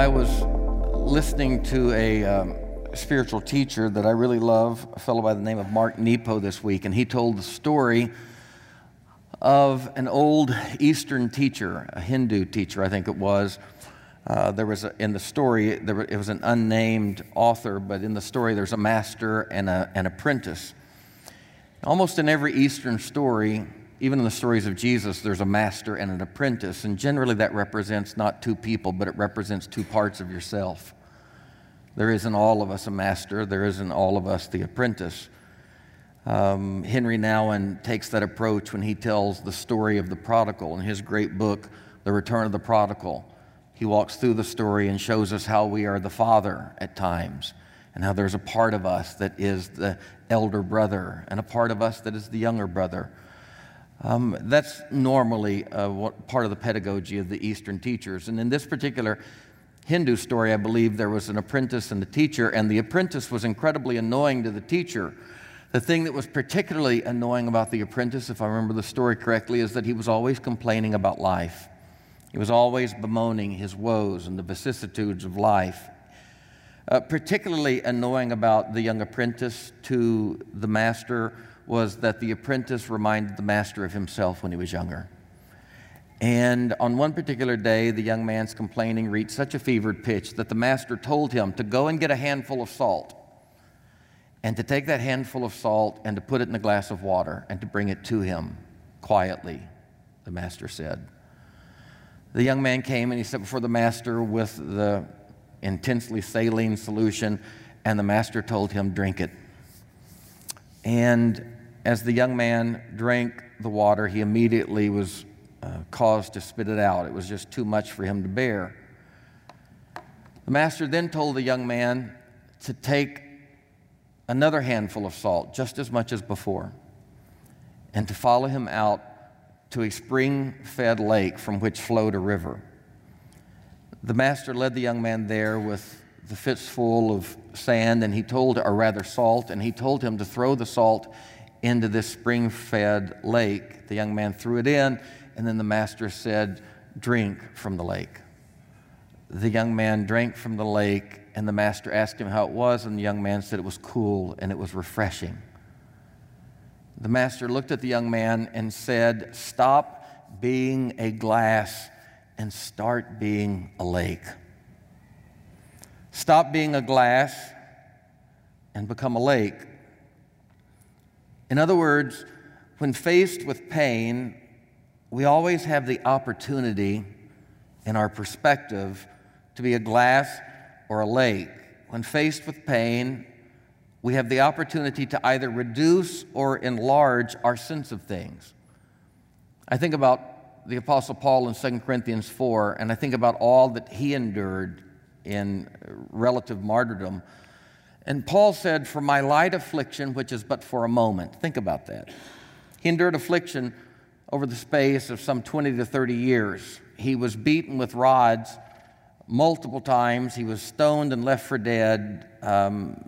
I was listening to a um, spiritual teacher that I really love, a fellow by the name of Mark Nepo, this week, and he told the story of an old Eastern teacher, a Hindu teacher, I think it was. Uh, there was a, in the story, there it was an unnamed author, but in the story, there's a master and a, an apprentice. Almost in every Eastern story, even in the stories of Jesus, there's a master and an apprentice, and generally that represents not two people, but it represents two parts of yourself. There isn't all of us a master, there isn't all of us the apprentice. Um, Henri Nouwen takes that approach when he tells the story of the prodigal in his great book, The Return of the Prodigal. He walks through the story and shows us how we are the father at times, and how there's a part of us that is the elder brother, and a part of us that is the younger brother. Um, that's normally uh, what, part of the pedagogy of the Eastern teachers. And in this particular Hindu story, I believe there was an apprentice and a teacher, and the apprentice was incredibly annoying to the teacher. The thing that was particularly annoying about the apprentice, if I remember the story correctly, is that he was always complaining about life. He was always bemoaning his woes and the vicissitudes of life. Uh, particularly annoying about the young apprentice to the master was that the apprentice reminded the master of himself when he was younger. And on one particular day, the young man's complaining reached such a fevered pitch that the master told him to go and get a handful of salt and to take that handful of salt and to put it in a glass of water and to bring it to him quietly, the master said. The young man came and he sat before the master with the intensely saline solution, and the master told him, Drink it. And as the young man drank the water, he immediately was uh, caused to spit it out. It was just too much for him to bear. The master then told the young man to take another handful of salt, just as much as before, and to follow him out to a spring fed lake from which flowed a river. The master led the young man there with the fist full of sand, and he told, or rather salt, and he told him to throw the salt into this spring fed lake. The young man threw it in, and then the master said, Drink from the lake. The young man drank from the lake, and the master asked him how it was, and the young man said it was cool and it was refreshing. The master looked at the young man and said, Stop being a glass and start being a lake. Stop being a glass and become a lake. In other words, when faced with pain, we always have the opportunity in our perspective to be a glass or a lake. When faced with pain, we have the opportunity to either reduce or enlarge our sense of things. I think about the Apostle Paul in 2 Corinthians 4, and I think about all that he endured in relative martyrdom. And Paul said, For my light affliction, which is but for a moment. Think about that. He endured affliction over the space of some 20 to 30 years. He was beaten with rods multiple times, he was stoned and left for dead. Um,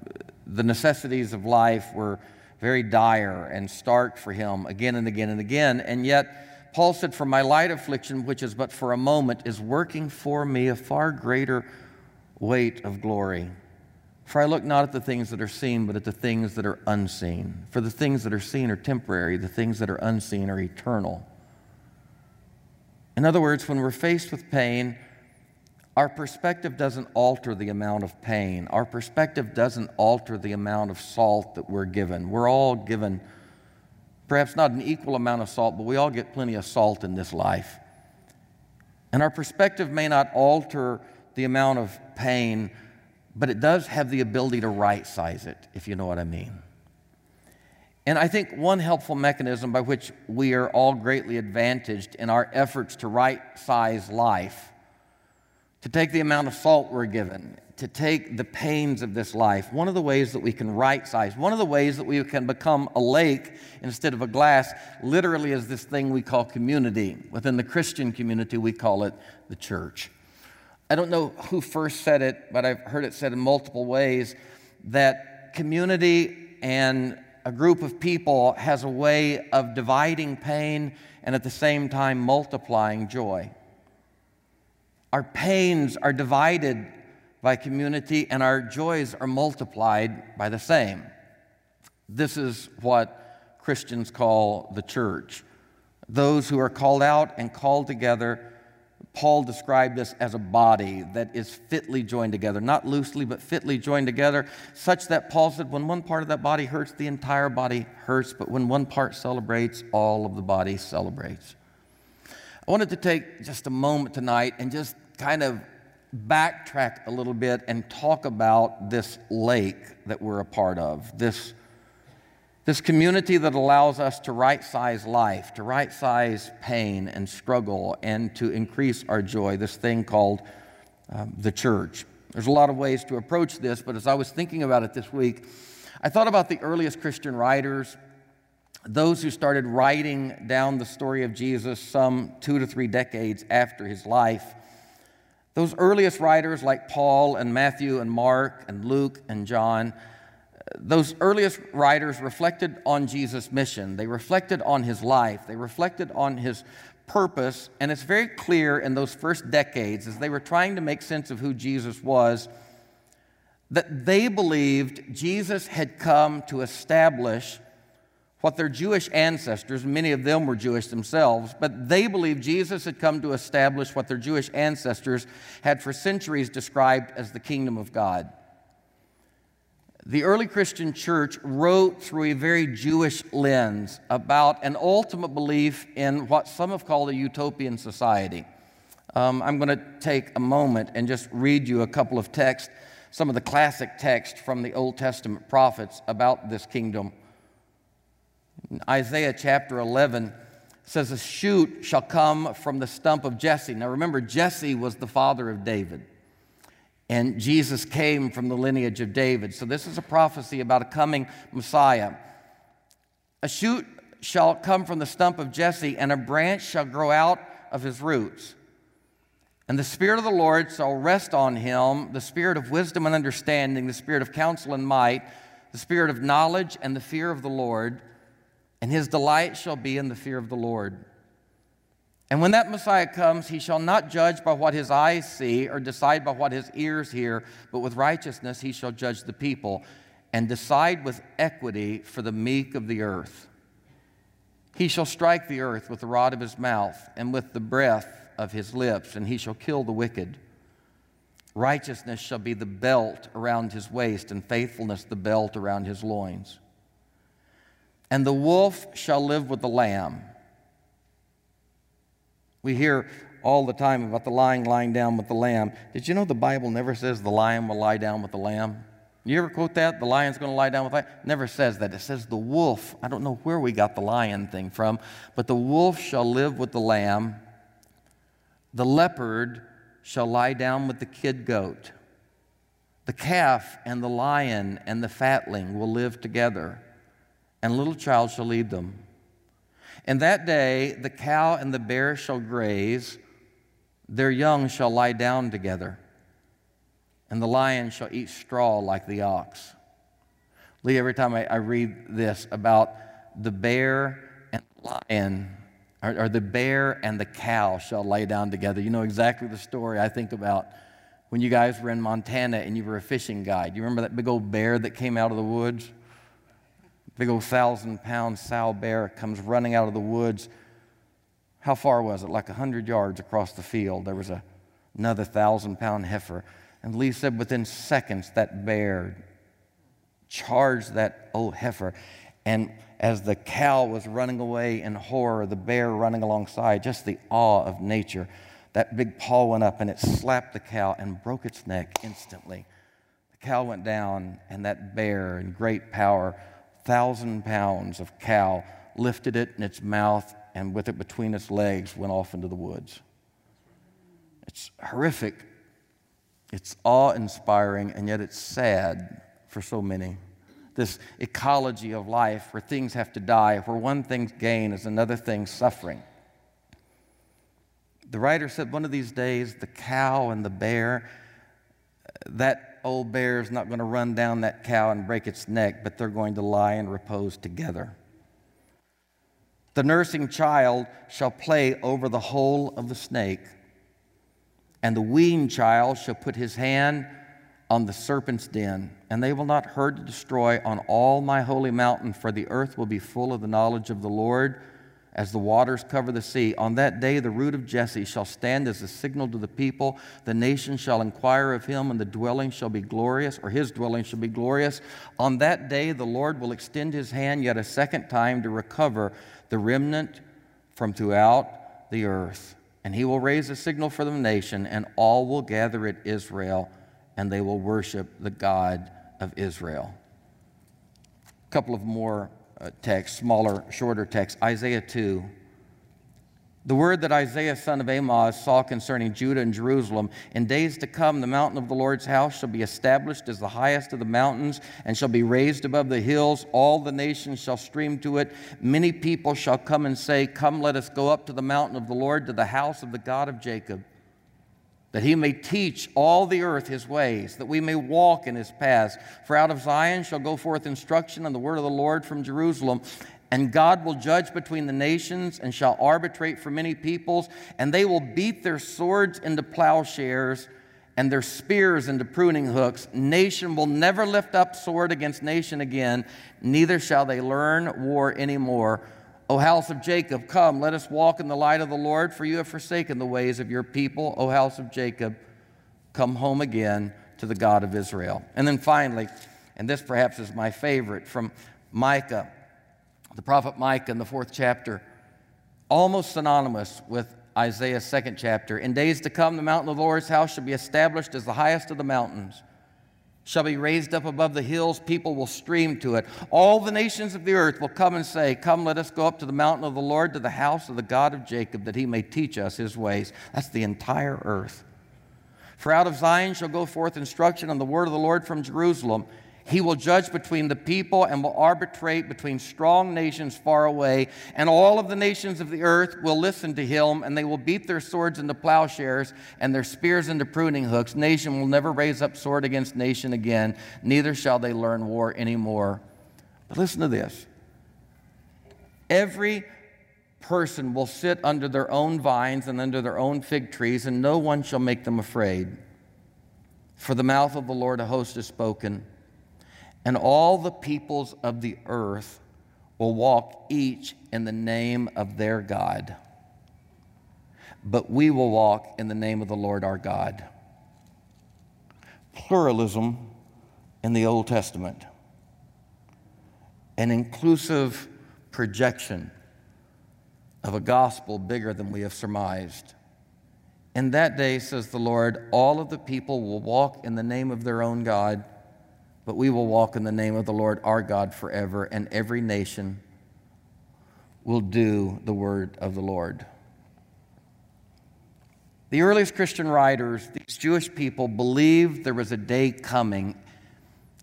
the necessities of life were very dire and stark for him again and again and again. And yet, Paul said, For my light affliction, which is but for a moment, is working for me a far greater weight of glory. For I look not at the things that are seen, but at the things that are unseen. For the things that are seen are temporary, the things that are unseen are eternal. In other words, when we're faced with pain, our perspective doesn't alter the amount of pain. Our perspective doesn't alter the amount of salt that we're given. We're all given perhaps not an equal amount of salt, but we all get plenty of salt in this life. And our perspective may not alter the amount of pain, but it does have the ability to right size it, if you know what I mean. And I think one helpful mechanism by which we are all greatly advantaged in our efforts to right size life, to take the amount of salt we're given, to take the pains of this life, one of the ways that we can right size, one of the ways that we can become a lake instead of a glass, literally is this thing we call community. Within the Christian community, we call it the church. I don't know who first said it, but I've heard it said in multiple ways that community and a group of people has a way of dividing pain and at the same time multiplying joy. Our pains are divided by community, and our joys are multiplied by the same. This is what Christians call the church. Those who are called out and called together Paul described this as a body that is fitly joined together, not loosely, but fitly joined together, such that Paul said, when one part of that body hurts, the entire body hurts, but when one part celebrates, all of the body celebrates. I wanted to take just a moment tonight and just kind of backtrack a little bit and talk about this lake that we're a part of, this this community that allows us to right size life, to right size pain and struggle, and to increase our joy, this thing called um, the church. There's a lot of ways to approach this, but as I was thinking about it this week, I thought about the earliest Christian writers, those who started writing down the story of Jesus some two to three decades after his life. Those earliest writers, like Paul and Matthew and Mark and Luke and John, those earliest writers reflected on Jesus' mission. They reflected on his life. They reflected on his purpose. And it's very clear in those first decades, as they were trying to make sense of who Jesus was, that they believed Jesus had come to establish what their Jewish ancestors, many of them were Jewish themselves, but they believed Jesus had come to establish what their Jewish ancestors had for centuries described as the kingdom of God. The early Christian church wrote through a very Jewish lens about an ultimate belief in what some have called a utopian society. Um, I'm going to take a moment and just read you a couple of texts, some of the classic texts from the Old Testament prophets about this kingdom. Isaiah chapter 11 says, A shoot shall come from the stump of Jesse. Now remember, Jesse was the father of David. And Jesus came from the lineage of David. So this is a prophecy about a coming Messiah. A shoot shall come from the stump of Jesse, and a branch shall grow out of his roots. And the Spirit of the Lord shall rest on him the Spirit of wisdom and understanding, the Spirit of counsel and might, the Spirit of knowledge and the fear of the Lord. And his delight shall be in the fear of the Lord. And when that Messiah comes, he shall not judge by what his eyes see or decide by what his ears hear, but with righteousness he shall judge the people and decide with equity for the meek of the earth. He shall strike the earth with the rod of his mouth and with the breath of his lips, and he shall kill the wicked. Righteousness shall be the belt around his waist, and faithfulness the belt around his loins. And the wolf shall live with the lamb we hear all the time about the lion lying down with the lamb. Did you know the Bible never says the lion will lie down with the lamb? You ever quote that? The lion's going to lie down with lion? Never says that. It says the wolf. I don't know where we got the lion thing from, but the wolf shall live with the lamb. The leopard shall lie down with the kid goat. The calf and the lion and the fatling will live together, and little child shall lead them. And that day the cow and the bear shall graze, their young shall lie down together, and the lion shall eat straw like the ox. Lee, every time I, I read this about the bear and lion, or, or the bear and the cow shall lay down together, you know exactly the story I think about when you guys were in Montana and you were a fishing guide. You remember that big old bear that came out of the woods? Big old thousand pound sow bear comes running out of the woods. How far was it? Like a hundred yards across the field. There was a, another thousand pound heifer. And Lee said within seconds that bear charged that old heifer. And as the cow was running away in horror, the bear running alongside, just the awe of nature, that big paw went up and it slapped the cow and broke its neck instantly. The cow went down, and that bear, in great power, thousand pounds of cow, lifted it in its mouth, and with it between its legs, went off into the woods. It's horrific. It's awe inspiring, and yet it's sad for so many. This ecology of life where things have to die, where one thing's gain is another thing's suffering. The writer said one of these days, the cow and the bear, that old bear is not going to run down that cow and break its neck, but they're going to lie and repose together. The nursing child shall play over the hole of the snake, And the weaned child shall put his hand on the serpent's den, and they will not hurt to destroy on all my holy mountain, for the earth will be full of the knowledge of the Lord as the waters cover the sea. On that day, the root of Jesse shall stand as a signal to the people. The nation shall inquire of him, and the dwelling shall be glorious, or his dwelling shall be glorious. On that day, the Lord will extend his hand yet a second time to recover the remnant from throughout the earth. And he will raise a signal for the nation, and all will gather at Israel, and they will worship the God of Israel. A couple of more uh, texts, smaller, shorter text, Isaiah 2. The word that Isaiah, son of Amoz, saw concerning Judah and Jerusalem in days to come, the mountain of the Lord's house shall be established as the highest of the mountains and shall be raised above the hills. All the nations shall stream to it. Many people shall come and say, Come, let us go up to the mountain of the Lord, to the house of the God of Jacob that he may teach all the earth his ways, that we may walk in his paths. For out of Zion shall go forth instruction and the word of the Lord from Jerusalem. And God will judge between the nations and shall arbitrate for many peoples, and they will beat their swords into plowshares and their spears into pruning hooks. Nation will never lift up sword against nation again, neither shall they learn war anymore. O house of Jacob, come, let us walk in the light of the Lord, for you have forsaken the ways of your people. O house of Jacob, come home again to the God of Israel. And then finally, and this perhaps is my favorite, from Micah, the prophet Micah in the fourth chapter, almost synonymous with Isaiah's second chapter. In days to come, the mountain of the Lord's house shall be established as the highest of the mountains shall be raised up above the hills, people will stream to it. All the nations of the earth will come and say, Come, let us go up to the mountain of the Lord, to the house of the God of Jacob, that he may teach us his ways. That's the entire earth. For out of Zion shall go forth instruction and the word of the Lord from Jerusalem. He will judge between the people and will arbitrate between strong nations far away. And all of the nations of the earth will listen to him, and they will beat their swords into plowshares and their spears into pruning hooks. Nation will never raise up sword against nation again, neither shall they learn war anymore. But listen to this every person will sit under their own vines and under their own fig trees, and no one shall make them afraid. For the mouth of the Lord a host has spoken and all the peoples of the earth will walk each in the name of their God. But we will walk in the name of the Lord our God. Pluralism in the Old Testament, an inclusive projection of a gospel bigger than we have surmised. In that day, says the Lord, all of the people will walk in the name of their own God but we will walk in the name of the Lord our God forever, and every nation will do the word of the Lord. The earliest Christian writers, these Jewish people, believed there was a day coming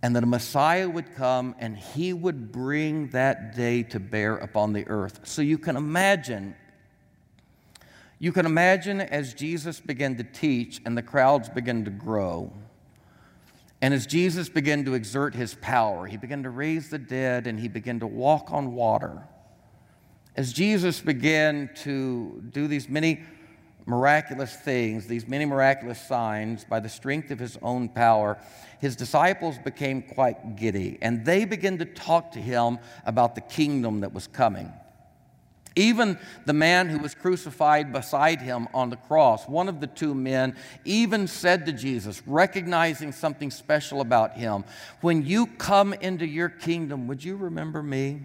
and that a Messiah would come and he would bring that day to bear upon the earth. So you can imagine, you can imagine as Jesus began to teach and the crowds began to grow and as Jesus began to exert his power, he began to raise the dead and he began to walk on water. As Jesus began to do these many miraculous things, these many miraculous signs by the strength of his own power, his disciples became quite giddy and they began to talk to him about the kingdom that was coming. Even the man who was crucified beside him on the cross, one of the two men, even said to Jesus, recognizing something special about him, When you come into your kingdom, would you remember me?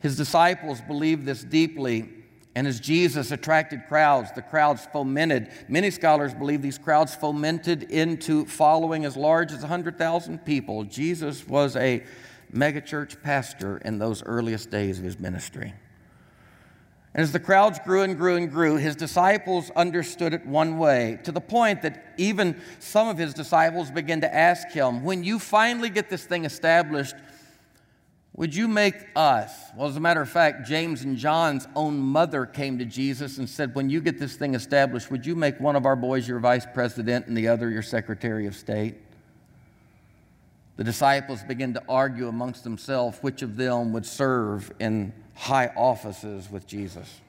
His disciples believed this deeply, and as Jesus attracted crowds, the crowds fomented. Many scholars believe these crowds fomented into following as large as 100,000 people. Jesus was a megachurch pastor in those earliest days of his ministry. And as the crowds grew and grew and grew, his disciples understood it one way, to the point that even some of his disciples began to ask him, When you finally get this thing established, would you make us? Well, as a matter of fact, James and John's own mother came to Jesus and said, When you get this thing established, would you make one of our boys your vice president and the other your secretary of state? The disciples began to argue amongst themselves which of them would serve in high offices with Jesus.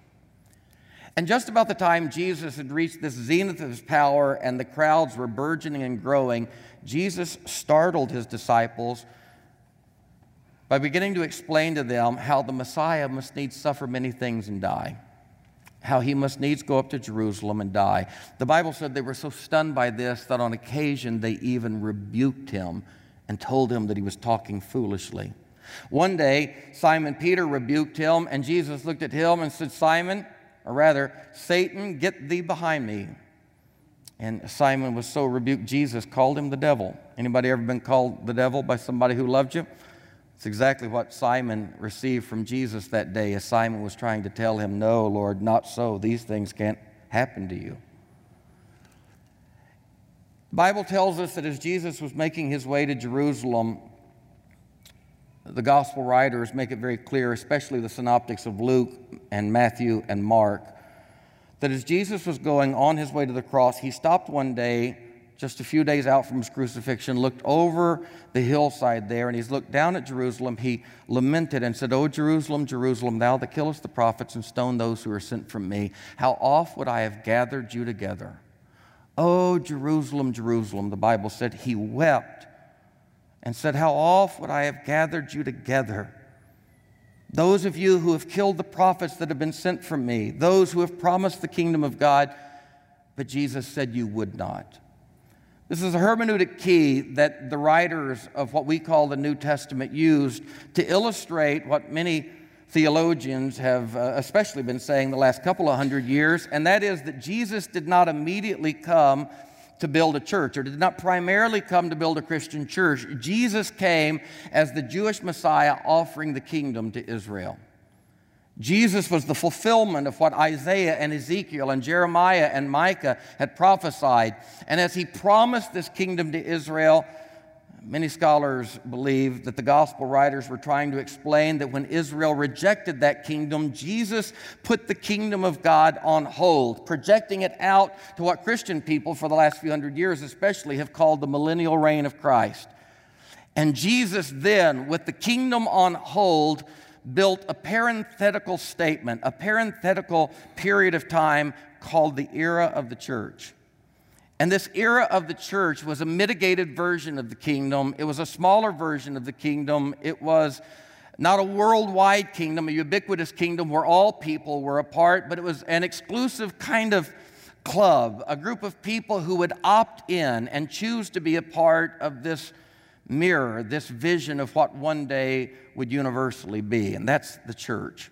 And just about the time Jesus had reached this zenith of his power and the crowds were burgeoning and growing, Jesus startled his disciples by beginning to explain to them how the Messiah must needs suffer many things and die, how he must needs go up to Jerusalem and die. The Bible said they were so stunned by this that on occasion they even rebuked him and told him that he was talking foolishly. One day, Simon Peter rebuked him, and Jesus looked at him and said, Simon, or rather, Satan, get thee behind me. And Simon was so rebuked, Jesus called him the devil. Anybody ever been called the devil by somebody who loved you? It's exactly what Simon received from Jesus that day as Simon was trying to tell him, No, Lord, not so. These things can't happen to you. The Bible tells us that as Jesus was making his way to Jerusalem, the gospel writers make it very clear, especially the synoptics of Luke and Matthew and Mark, that as Jesus was going on his way to the cross, he stopped one day, just a few days out from his crucifixion, looked over the hillside there, and he's looked down at Jerusalem. He lamented and said, O Jerusalem, Jerusalem, thou that killest the prophets and stone those who are sent from me, how oft would I have gathered you together? O Jerusalem, Jerusalem, the Bible said, he wept and said, How oft would I have gathered you together? Those of you who have killed the prophets that have been sent from me, those who have promised the kingdom of God, but Jesus said you would not. This is a hermeneutic key that the writers of what we call the New Testament used to illustrate what many theologians have uh, especially been saying the last couple of hundred years, and that is that Jesus did not immediately come to build a church or did not primarily come to build a Christian church. Jesus came as the Jewish Messiah offering the kingdom to Israel. Jesus was the fulfillment of what Isaiah and Ezekiel and Jeremiah and Micah had prophesied. And as he promised this kingdom to Israel, Many scholars believe that the gospel writers were trying to explain that when Israel rejected that kingdom, Jesus put the kingdom of God on hold, projecting it out to what Christian people for the last few hundred years, especially, have called the millennial reign of Christ. And Jesus then, with the kingdom on hold, built a parenthetical statement, a parenthetical period of time called the era of the church. And this era of the church was a mitigated version of the kingdom. It was a smaller version of the kingdom. It was not a worldwide kingdom, a ubiquitous kingdom where all people were a part, but it was an exclusive kind of club, a group of people who would opt in and choose to be a part of this mirror, this vision of what one day would universally be. And that's the church.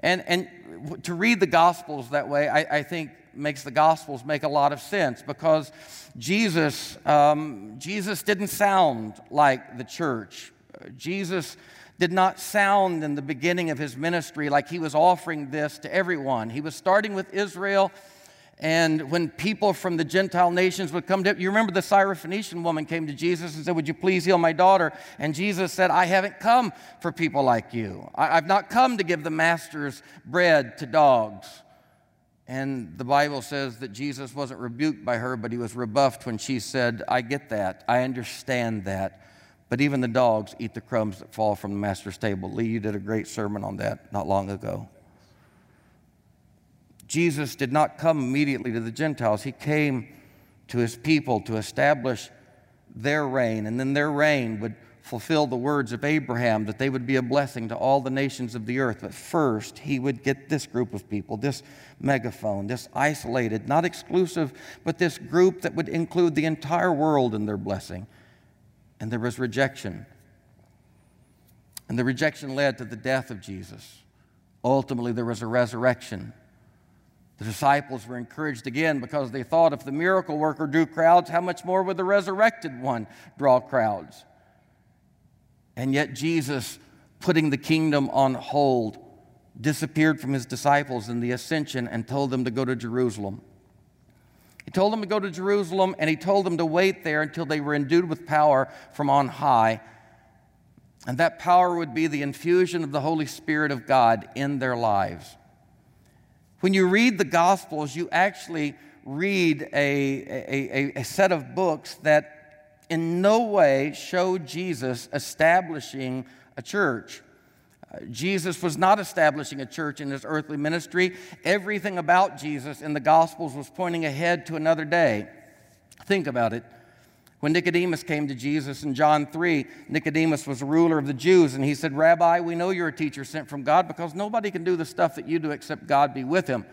And, and to read the Gospels that way, I, I think makes the Gospels make a lot of sense because Jesus, um, Jesus didn't sound like the church. Jesus did not sound in the beginning of his ministry like he was offering this to everyone. He was starting with Israel. And when people from the Gentile nations would come to you remember the Syrophoenician woman came to Jesus and said, Would you please heal my daughter? And Jesus said, I haven't come for people like you. I, have not come to give the master's bread to dogs. And the Bible says that Jesus wasn't rebuked by her, but he was rebuffed when she said, I get that. I understand that. But even the dogs eat the crumbs that fall from the master's table. Lee, you did a great sermon on that not long ago. Jesus did not come immediately to the Gentiles, he came to his people to establish their reign, and then their reign would fulfill the words of Abraham that they would be a blessing to all the nations of the earth. But first, he would get this group of people, this megaphone, this isolated, not exclusive, but this group that would include the entire world in their blessing. And there was rejection. And the rejection led to the death of Jesus. Ultimately, there was a resurrection. The disciples were encouraged again because they thought if the miracle worker drew crowds, how much more would the resurrected one draw crowds? And yet, Jesus, putting the kingdom on hold, disappeared from his disciples in the ascension and told them to go to Jerusalem. He told them to go to Jerusalem and he told them to wait there until they were endued with power from on high. And that power would be the infusion of the Holy Spirit of God in their lives. When you read the Gospels, you actually read a, a, a, a set of books that in no way show Jesus establishing a church. Uh, Jesus was not establishing a church in his earthly ministry. Everything about Jesus in the Gospels was pointing ahead to another day. Think about it. When Nicodemus came to Jesus in John 3, Nicodemus was a ruler of the Jews, and he said, Rabbi, we know you're a teacher sent from God because nobody can do the stuff that you do except God be with him.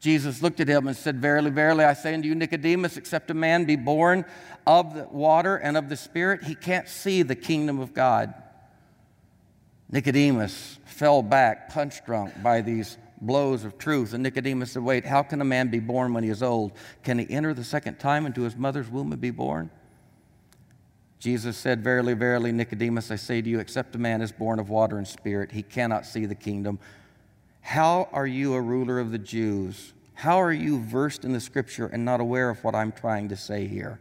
Jesus looked at him and said, Verily, verily, I say unto you, Nicodemus, except a man be born of the water and of the Spirit, he can't see the kingdom of God. Nicodemus fell back, punch drunk by these blows of truth. And Nicodemus said, Wait, how can a man be born when he is old? Can he enter the second time into his mother's womb and be born? Jesus said, Verily, verily, Nicodemus, I say to you, except a man is born of water and spirit, he cannot see the kingdom. How are you a ruler of the Jews? How are you versed in the scripture and not aware of what I'm trying to say here?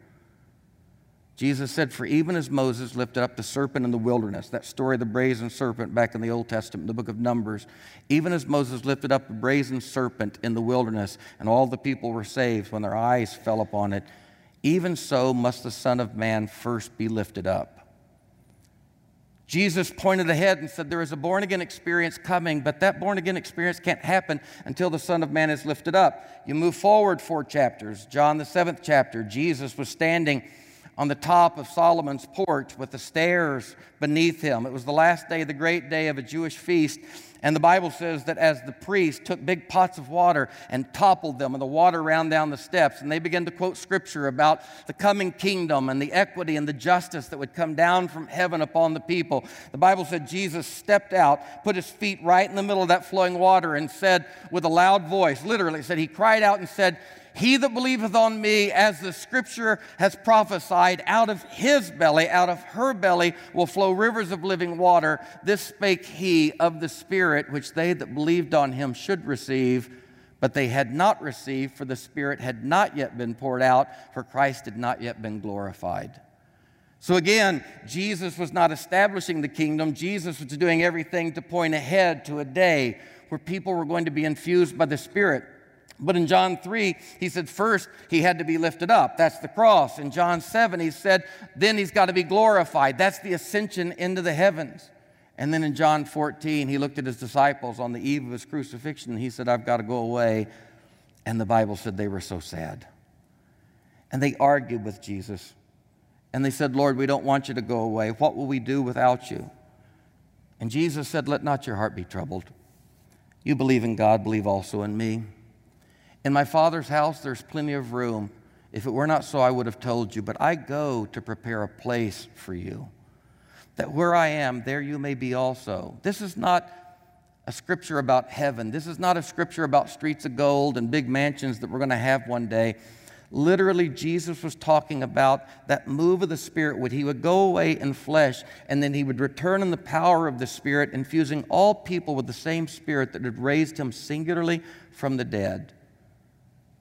Jesus said, For even as Moses lifted up the serpent in the wilderness, that story of the brazen serpent back in the Old Testament, the book of Numbers, even as Moses lifted up the brazen serpent in the wilderness, and all the people were saved when their eyes fell upon it, even so must the Son of Man first be lifted up. Jesus pointed ahead and said, There is a born again experience coming, but that born again experience can't happen until the Son of Man is lifted up. You move forward four chapters. John, the seventh chapter, Jesus was standing on the top of Solomon's porch with the stairs beneath him. It was the last day, the great day of a Jewish feast. And the Bible says that as the priest took big pots of water and toppled them, and the water ran down the steps, and they began to quote scripture about the coming kingdom and the equity and the justice that would come down from heaven upon the people. The Bible said Jesus stepped out, put his feet right in the middle of that flowing water, and said with a loud voice, literally said, He cried out and said, he that believeth on me, as the scripture has prophesied, out of his belly, out of her belly, will flow rivers of living water. This spake he of the Spirit, which they that believed on him should receive. But they had not received, for the Spirit had not yet been poured out, for Christ had not yet been glorified. So again, Jesus was not establishing the kingdom. Jesus was doing everything to point ahead to a day where people were going to be infused by the Spirit. But in John 3, he said, first he had to be lifted up. That's the cross. In John 7, he said, then he's got to be glorified. That's the ascension into the heavens. And then in John 14, he looked at his disciples on the eve of his crucifixion and he said, I've got to go away. And the Bible said they were so sad. And they argued with Jesus. And they said, Lord, we don't want you to go away. What will we do without you? And Jesus said, Let not your heart be troubled. You believe in God, believe also in me. In my Father's house, there's plenty of room. If it were not so, I would have told you. But I go to prepare a place for you, that where I am, there you may be also. This is not a scripture about heaven. This is not a scripture about streets of gold and big mansions that we're going to have one day. Literally, Jesus was talking about that move of the Spirit when he would go away in flesh and then he would return in the power of the Spirit, infusing all people with the same Spirit that had raised him singularly from the dead.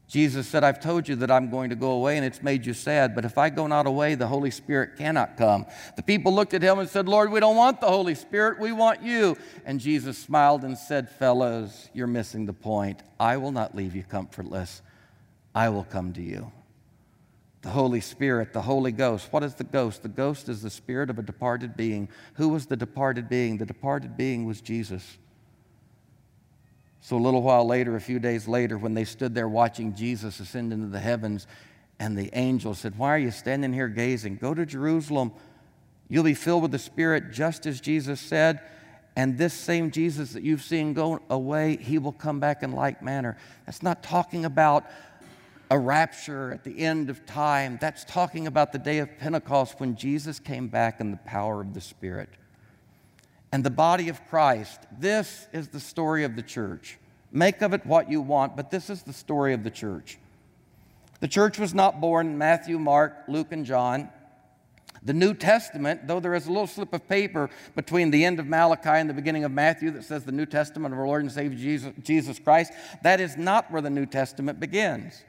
Jesus said, I've told you that I'm going to go away and it's made you sad, but if I go not away, the Holy Spirit cannot come. The people looked at him and said, Lord, we don't want the Holy Spirit, we want you. And Jesus smiled and said, Fellows, you're missing the point. I will not leave you comfortless, I will come to you. The Holy Spirit, the Holy Ghost. What is the ghost? The ghost is the spirit of a departed being. Who was the departed being? The departed being was Jesus. So, a little while later, a few days later, when they stood there watching Jesus ascend into the heavens, and the angel said, Why are you standing here gazing? Go to Jerusalem. You'll be filled with the Spirit, just as Jesus said. And this same Jesus that you've seen go away, he will come back in like manner. That's not talking about a rapture at the end of time. That's talking about the day of Pentecost when Jesus came back in the power of the Spirit and the body of Christ. This is the story of the church. Make of it what you want, but this is the story of the church. The church was not born in Matthew, Mark, Luke, and John. The New Testament, though there is a little slip of paper between the end of Malachi and the beginning of Matthew that says the New Testament of our Lord and Savior Jesus, Jesus Christ, that is not where the New Testament begins.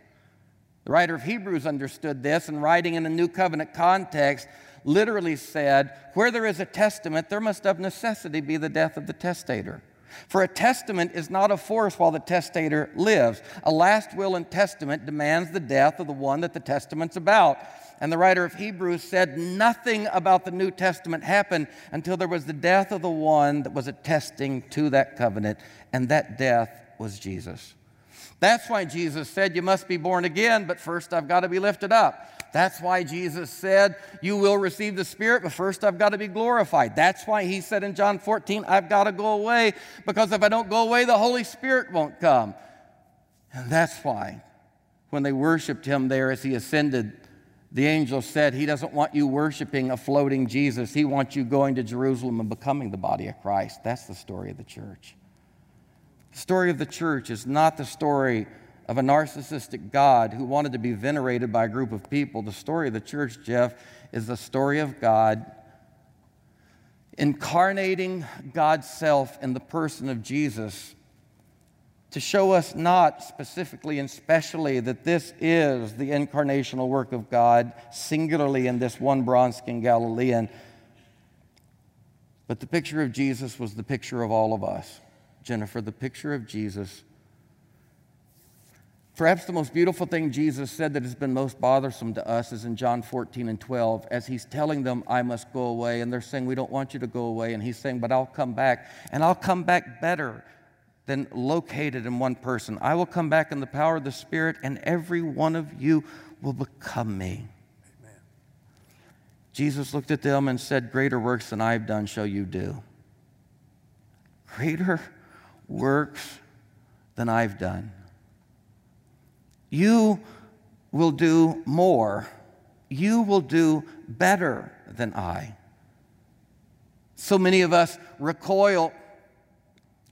The writer of Hebrews understood this and writing in a New Covenant context literally said, Where there is a testament, there must of necessity be the death of the testator. For a testament is not of force while the testator lives. A last will and testament demands the death of the one that the testament's about. And the writer of Hebrews said nothing about the New Testament happened until there was the death of the one that was attesting to that covenant, and that death was Jesus. That's why Jesus said, You must be born again, but first I've got to be lifted up. That's why Jesus said, You will receive the Spirit, but first I've got to be glorified. That's why he said in John 14, I've got to go away, because if I don't go away, the Holy Spirit won't come. And that's why when they worshiped him there as he ascended, the angel said, He doesn't want you worshiping a floating Jesus. He wants you going to Jerusalem and becoming the body of Christ. That's the story of the church. The story of the church is not the story of a narcissistic God who wanted to be venerated by a group of people. The story of the church, Jeff, is the story of God incarnating God's self in the person of Jesus to show us not specifically and specially that this is the incarnational work of God, singularly in this one bronze skinned Galilean, but the picture of Jesus was the picture of all of us. Jennifer, the picture of Jesus Perhaps the most beautiful thing Jesus said that has been most bothersome to us is in John 14 and 12, as he's telling them, I must go away. And they're saying, We don't want you to go away. And he's saying, But I'll come back. And I'll come back better than located in one person. I will come back in the power of the Spirit, and every one of you will become me. Amen. Jesus looked at them and said, Greater works than I've done shall you do. Greater works than I've done. You will do more. You will do better than I. So many of us recoil.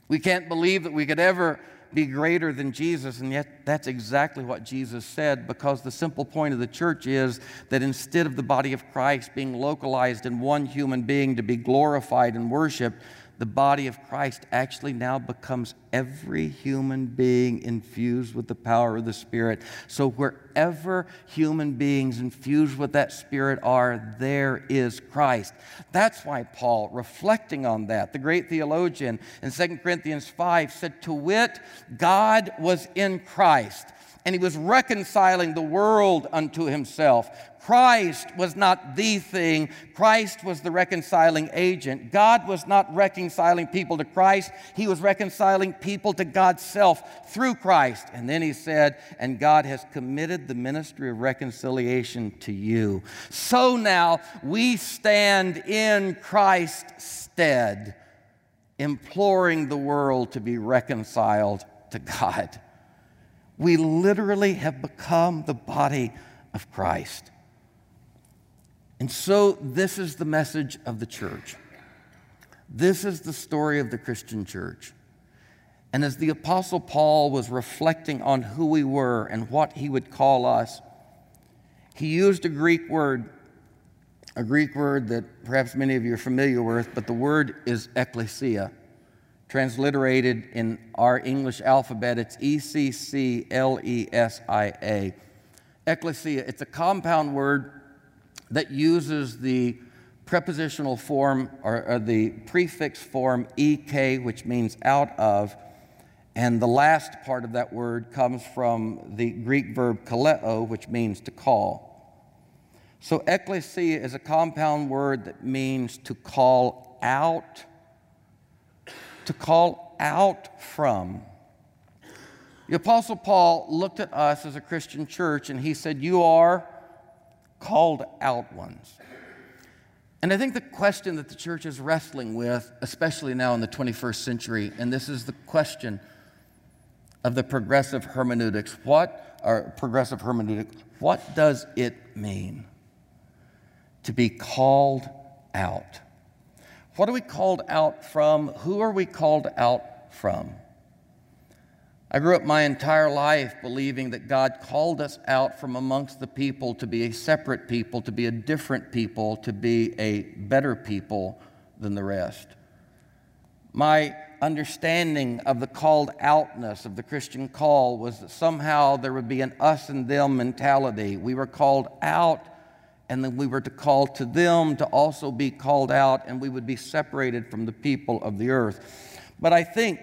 We can't believe that we could ever be greater than Jesus, and yet that's exactly what Jesus said because the simple point of the church is that instead of the body of Christ being localized in one human being to be glorified and worshiped, the body of Christ actually now becomes every human being infused with the power of the Spirit. So wherever human beings infused with that Spirit are, there is Christ. That's why Paul, reflecting on that, the great theologian in 2 Corinthians 5 said, To wit, God was in Christ and he was reconciling the world unto himself. Christ was not the thing, Christ was the reconciling agent. God was not reconciling people to Christ, He was reconciling people to God's self through Christ. And then He said, And God has committed the ministry of reconciliation to you. So now we stand in Christ's stead, imploring the world to be reconciled to God. We literally have become the body of Christ. And so, this is the message of the church. This is the story of the Christian church. And as the Apostle Paul was reflecting on who we were and what he would call us, he used a Greek word, a Greek word that perhaps many of you are familiar with, but the word is ecclesia. Transliterated in our English alphabet, it's E C C L E S I A. Ecclesia, it's a compound word that uses the prepositional form or, or, the prefix form ek, which means out of, and the last part of that word comes from the Greek verb kaleo, which means to call. So, ecclesia is a compound word that means to call out, to call out from. The Apostle Paul looked at us as a Christian church and he said, You are called out ones. And I think the question that the church is wrestling with, especially now in the 21st century, and this is the question of the progressive hermeneutics. What are progressive hermeneutics? What does it mean to be called out? What are we called out from? Who are we called out from? I grew up my entire life believing that God called us out from amongst the people to be a separate people, to be a different people, to be a better people than the rest. My understanding of the called outness of the Christian call was that somehow there would be an us and them mentality. We were called out, and then we were to call to them to also be called out, and we would be separated from the people of the earth. But I think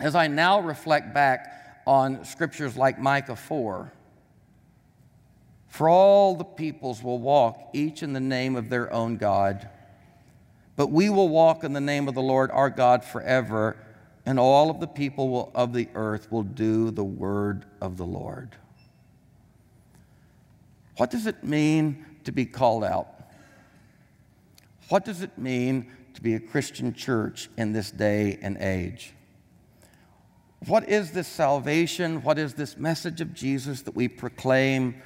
as I now reflect back on scriptures like Micah 4, for all the peoples will walk, each in the name of their own God. But we will walk in the name of the Lord our God forever, and all of the people will, of the earth will do the word of the Lord. What does it mean to be called out? What does it mean to be a Christian church in this day and age? What is this salvation? What is this message of Jesus that we proclaim?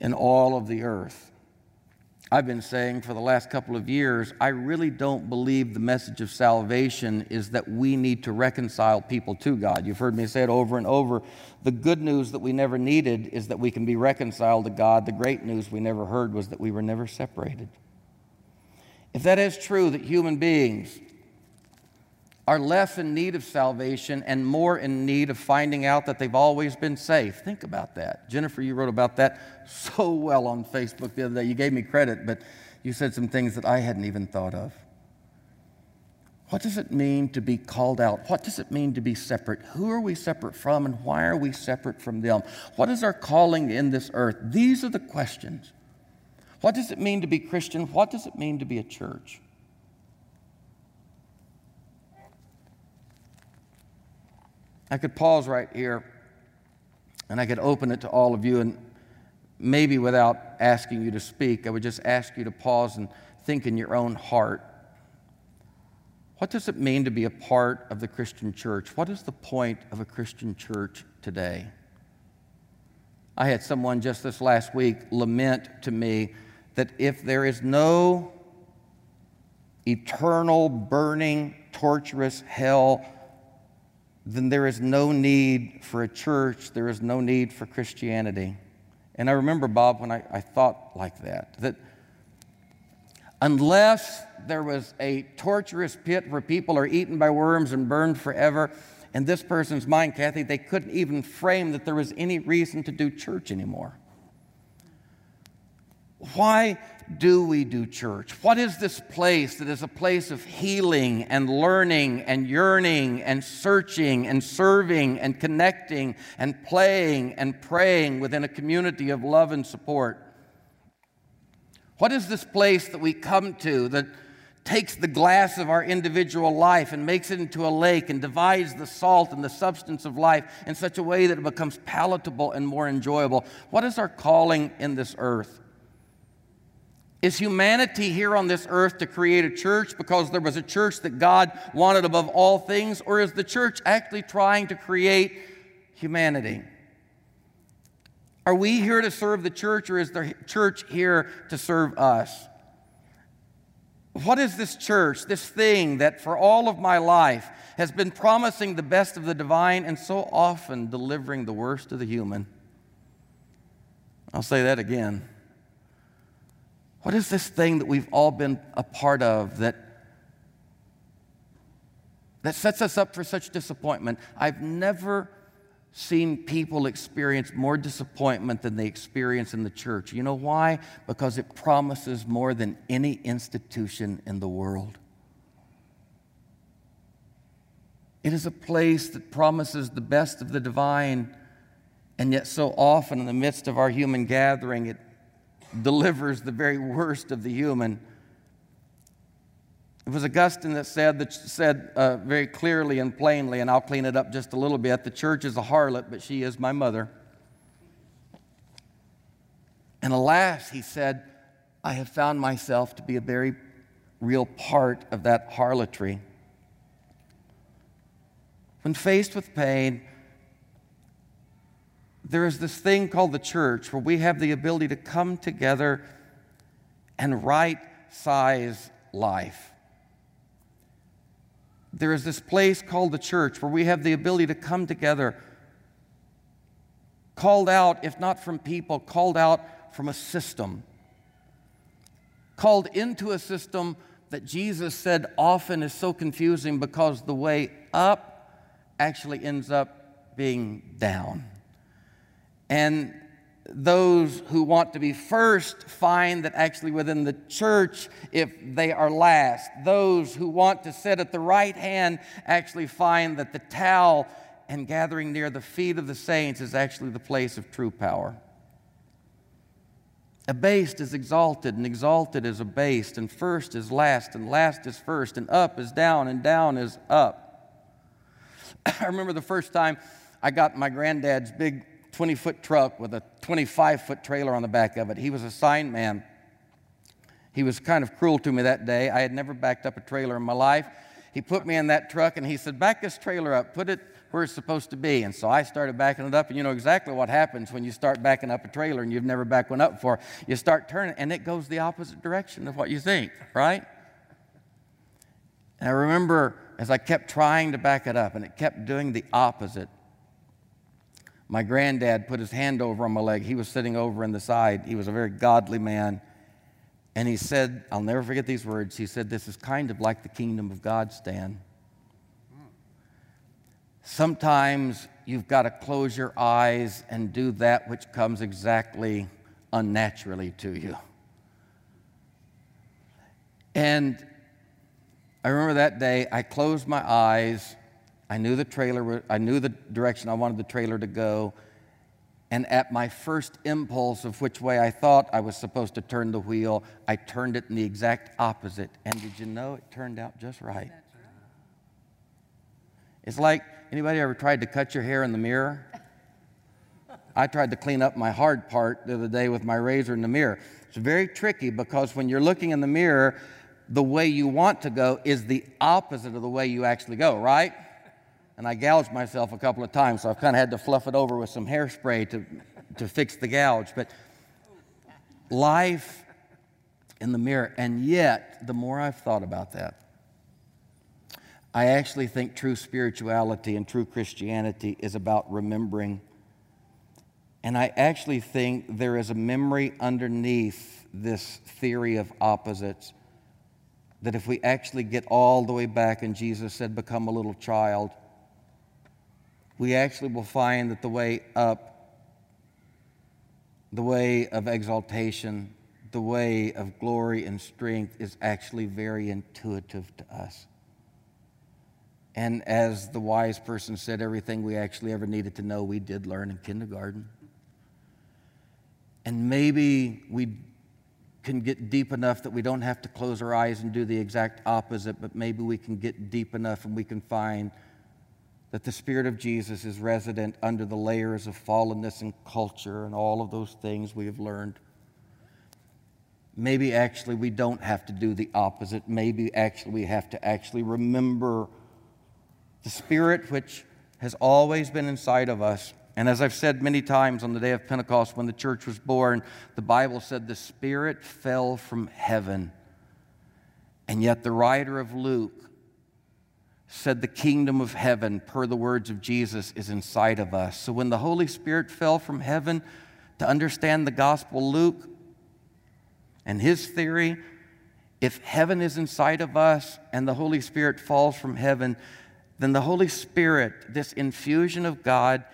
in all of the earth. I've been saying for the last couple of years, I really don't believe the message of salvation is that we need to reconcile people to God. You've heard me say it over and over. The good news that we never needed is that we can be reconciled to God. The great news we never heard was that we were never separated. If that is true, that human beings are less in need of salvation and more in need of finding out that they've always been safe. Think about that. Jennifer, you wrote about that so well on Facebook the other day. You gave me credit, but you said some things that I hadn't even thought of. What does it mean to be called out? What does it mean to be separate? Who are we separate from, and why are we separate from them? What is our calling in this earth? These are the questions. What does it mean to be Christian? What does it mean to be a church? I could pause right here and I could open it to all of you, and maybe without asking you to speak, I would just ask you to pause and think in your own heart. What does it mean to be a part of the Christian church? What is the point of a Christian church today? I had someone just this last week lament to me that if there is no eternal, burning, torturous hell then there is no need for a church, there is no need for Christianity. And I remember, Bob, when I, I thought like that, that unless there was a torturous pit where people are eaten by worms and burned forever, in this person's mind, Kathy, they couldn't even frame that there was any reason to do church anymore. Why do we do church? What is this place that is a place of healing and learning and yearning and searching and serving and connecting and playing and praying within a community of love and support? What is this place that we come to that takes the glass of our individual life and makes it into a lake and divides the salt and the substance of life in such a way that it becomes palatable and more enjoyable? What is our calling in this earth? Is humanity here on this earth to create a church because there was a church that God wanted above all things? Or is the church actually trying to create humanity? Are we here to serve the church or is the church here to serve us? What is this church, this thing that for all of my life has been promising the best of the divine and so often delivering the worst of the human? I'll say that again. What is this thing that we've all been a part of that, that sets us up for such disappointment? I've never seen people experience more disappointment than they experience in the church. You know why? Because it promises more than any institution in the world. It is a place that promises the best of the divine, and yet so often in the midst of our human gathering, it delivers the very worst of the human. It was Augustine that said, that said uh, very clearly and plainly, and I'll clean it up just a little bit the church is a harlot, but she is my mother. And alas, he said, I have found myself to be a very real part of that harlotry. When faced with pain, there is this thing called the church where we have the ability to come together and right size life. There is this place called the church where we have the ability to come together, called out, if not from people, called out from a system, called into a system that Jesus said often is so confusing because the way up actually ends up being down. And those who want to be first find that actually within the church, if they are last, those who want to sit at the right hand actually find that the towel and gathering near the feet of the saints is actually the place of true power. Abased is exalted, and exalted is abased, and first is last, and last is first, and up is down, and down is up. I remember the first time I got my granddad's big 20 foot truck with a 25 foot trailer on the back of it. He was a sign man. He was kind of cruel to me that day. I had never backed up a trailer in my life. He put me in that truck and he said, Back this trailer up, put it where it's supposed to be. And so I started backing it up, and you know exactly what happens when you start backing up a trailer and you've never backed one up before. You start turning, and it goes the opposite direction of what you think, right? And I remember as I kept trying to back it up, and it kept doing the opposite my granddad put his hand over on my leg. He was sitting over in the side. He was a very godly man. And he said, I'll never forget these words. He said, This is kind of like the kingdom of God, Stan. Sometimes you've got to close your eyes and do that which comes exactly unnaturally to you. And I remember that day, I closed my eyes I knew the trailer, I knew the direction I wanted the trailer to go. And at my first impulse of which way I thought I was supposed to turn the wheel, I turned it in the exact opposite. And did you know it turned out just right? It's like anybody ever tried to cut your hair in the mirror? I tried to clean up my hard part the other day with my razor in the mirror. It's very tricky because when you're looking in the mirror, the way you want to go is the opposite of the way you actually go, right? And I gouged myself a couple of times, so I've kind of had to fluff it over with some hairspray to, to fix the gouge. But life in the mirror, and yet, the more I've thought about that, I actually think true spirituality and true Christianity is about remembering. And I actually think there is a memory underneath this theory of opposites that if we actually get all the way back, and Jesus said, become a little child we actually will find that the way up, the way of exaltation, the way of glory and strength is actually very intuitive to us. And as the wise person said, everything we actually ever needed to know, we did learn in kindergarten. And maybe we can get deep enough that we don't have to close our eyes and do the exact opposite, but maybe we can get deep enough and we can find that the Spirit of Jesus is resident under the layers of fallenness and culture and all of those things we have learned. Maybe actually we don't have to do the opposite. Maybe actually we have to actually remember the Spirit which has always been inside of us. And as I've said many times on the day of Pentecost when the church was born, the Bible said the Spirit fell from heaven. And yet the writer of Luke said the kingdom of heaven, per the words of Jesus, is inside of us. So when the Holy Spirit fell from heaven to understand the gospel, Luke and his theory, if heaven is inside of us and the Holy Spirit falls from heaven, then the Holy Spirit, this infusion of God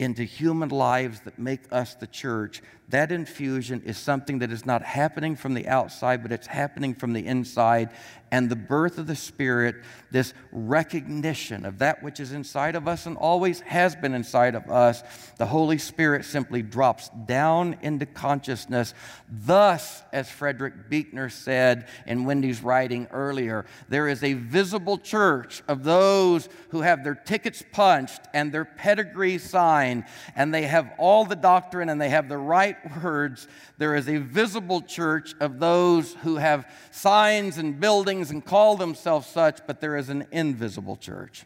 into human lives that make us the church, that infusion is something that is not happening from the outside, but it's happening from the inside and the birth of the Spirit, this recognition of that which is inside of us and always has been inside of us, the Holy Spirit simply drops down into consciousness. Thus, as Frederick Buechner said in Wendy's writing earlier, there is a visible church of those who have their tickets punched and their pedigree signed, and they have all the doctrine and they have the right words. There is a visible church of those who have signs and buildings and call themselves such, but there is an invisible church.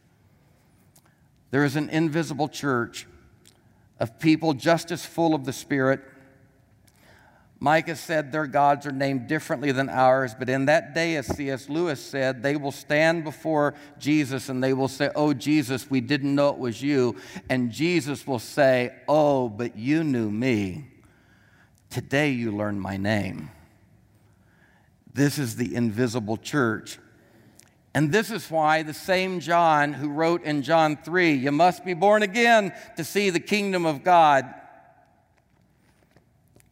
There is an invisible church of people just as full of the Spirit. Micah said their gods are named differently than ours, but in that day, as C.S. Lewis said, they will stand before Jesus and they will say, Oh, Jesus, we didn't know it was you. And Jesus will say, Oh, but you knew me. Today you learn my name. This is the invisible church. And this is why the same John who wrote in John 3, You must be born again to see the kingdom of God.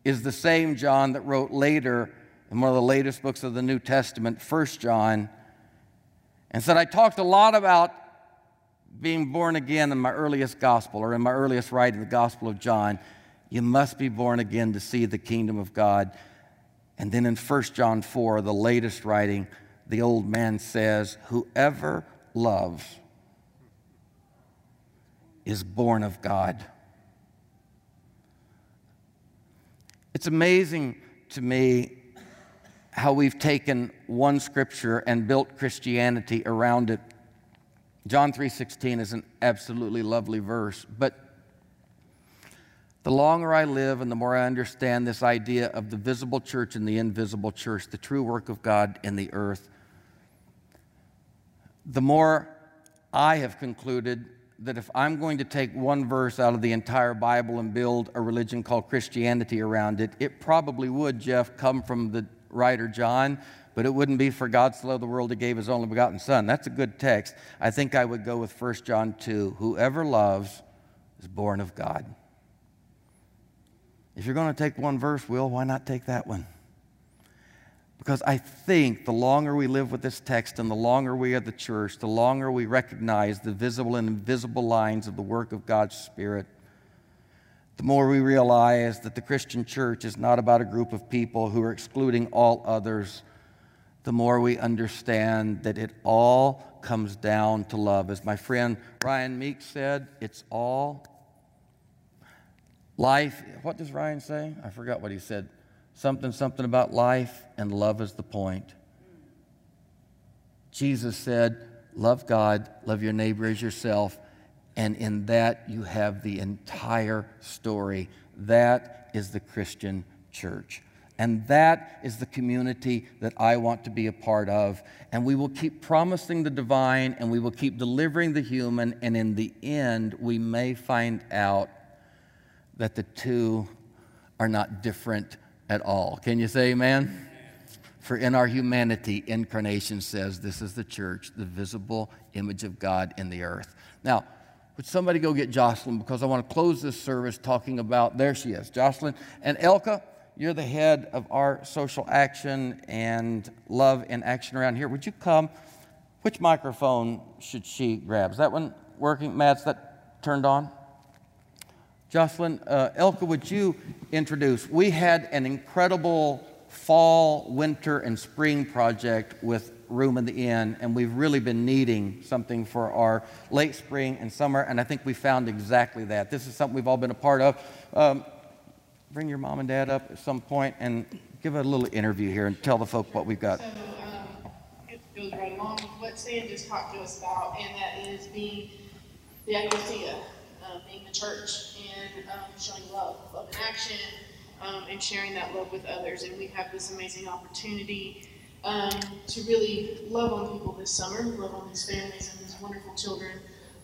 is the same John that wrote later in one of the latest books of the New Testament, 1 John, and said, I talked a lot about being born again in my earliest gospel or in my earliest writing, the Gospel of John. You must be born again to see the kingdom of God. And then in 1 John 4, the latest writing, the old man says, Whoever loves is born of God. It's amazing to me how we've taken one scripture and built Christianity around it. John 3:16 is an absolutely lovely verse, but the longer I live and the more I understand this idea of the visible church and the invisible church, the true work of God in the earth, the more I have concluded that if I'm going to take one verse out of the entire Bible and build a religion called Christianity around it, it probably would, Jeff, come from the writer John, but it wouldn't be for God so loved the world he gave his only begotten Son. That's a good text. I think I would go with 1 John 2 Whoever loves is born of God. If you're going to take one verse, Will, why not take that one? Because I think the longer we live with this text and the longer we are the church, the longer we recognize the visible and invisible lines of the work of God's Spirit, the more we realize that the Christian church is not about a group of people who are excluding all others, the more we understand that it all comes down to love. As my friend Ryan Meek said, it's all life. What does Ryan say? I forgot what he said something, something about life, and love is the point. Jesus said, Love God, love your neighbor as yourself, and in that you have the entire story. That is the Christian church. And that is the community that I want to be a part of. And we will keep promising the divine and we will keep delivering the human. And in the end, we may find out that the two are not different at all. Can you say amen? For in our humanity, incarnation says this is the church, the visible image of God in the earth. Now, would somebody go get Jocelyn because I want to close this service talking about, there she is, Jocelyn. And Elka, you're the head of our social action and love in action around here. Would you come? Which microphone should she grab? Is that one working? Matt's that turned on? Jocelyn, uh, Elka, would you introduce? We had an incredible fall, winter, and spring project with Room in the Inn, and we've really been needing something for our late spring and summer, and I think we found exactly that. This is something we've all been a part of. Um, bring your mom and dad up at some point and give a little interview here and tell the folk what we've got. So, um, it goes right along with what Sam just talked to us about, and that is being the ecclesia, being the church, and um, showing love, love in action, um, and sharing that love with others. And we have this amazing opportunity um, to really love on people this summer, love on these families and these wonderful children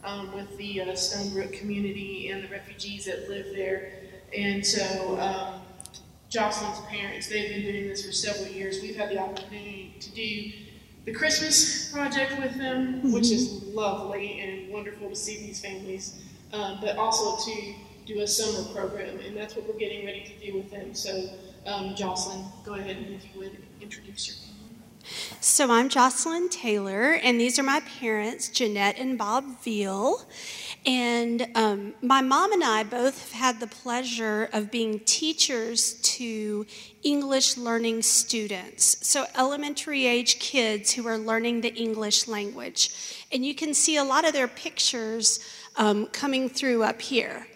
um, with the uh, Stonebrook community and the refugees that live there. And so, um, Jocelyn's parents, they've been doing this for several years. We've had the opportunity to do the Christmas project with them, which is lovely and wonderful to see these families, um, but also to do a summer program, and that's what we're getting ready to do with them. So, um, Jocelyn, go ahead and if you would introduce your family. So I'm Jocelyn Taylor, and these are my parents, Jeanette and Bob Veal. And um, my mom and I both have had the pleasure of being teachers to English learning students, so elementary age kids who are learning the English language. And you can see a lot of their pictures um, coming through up here.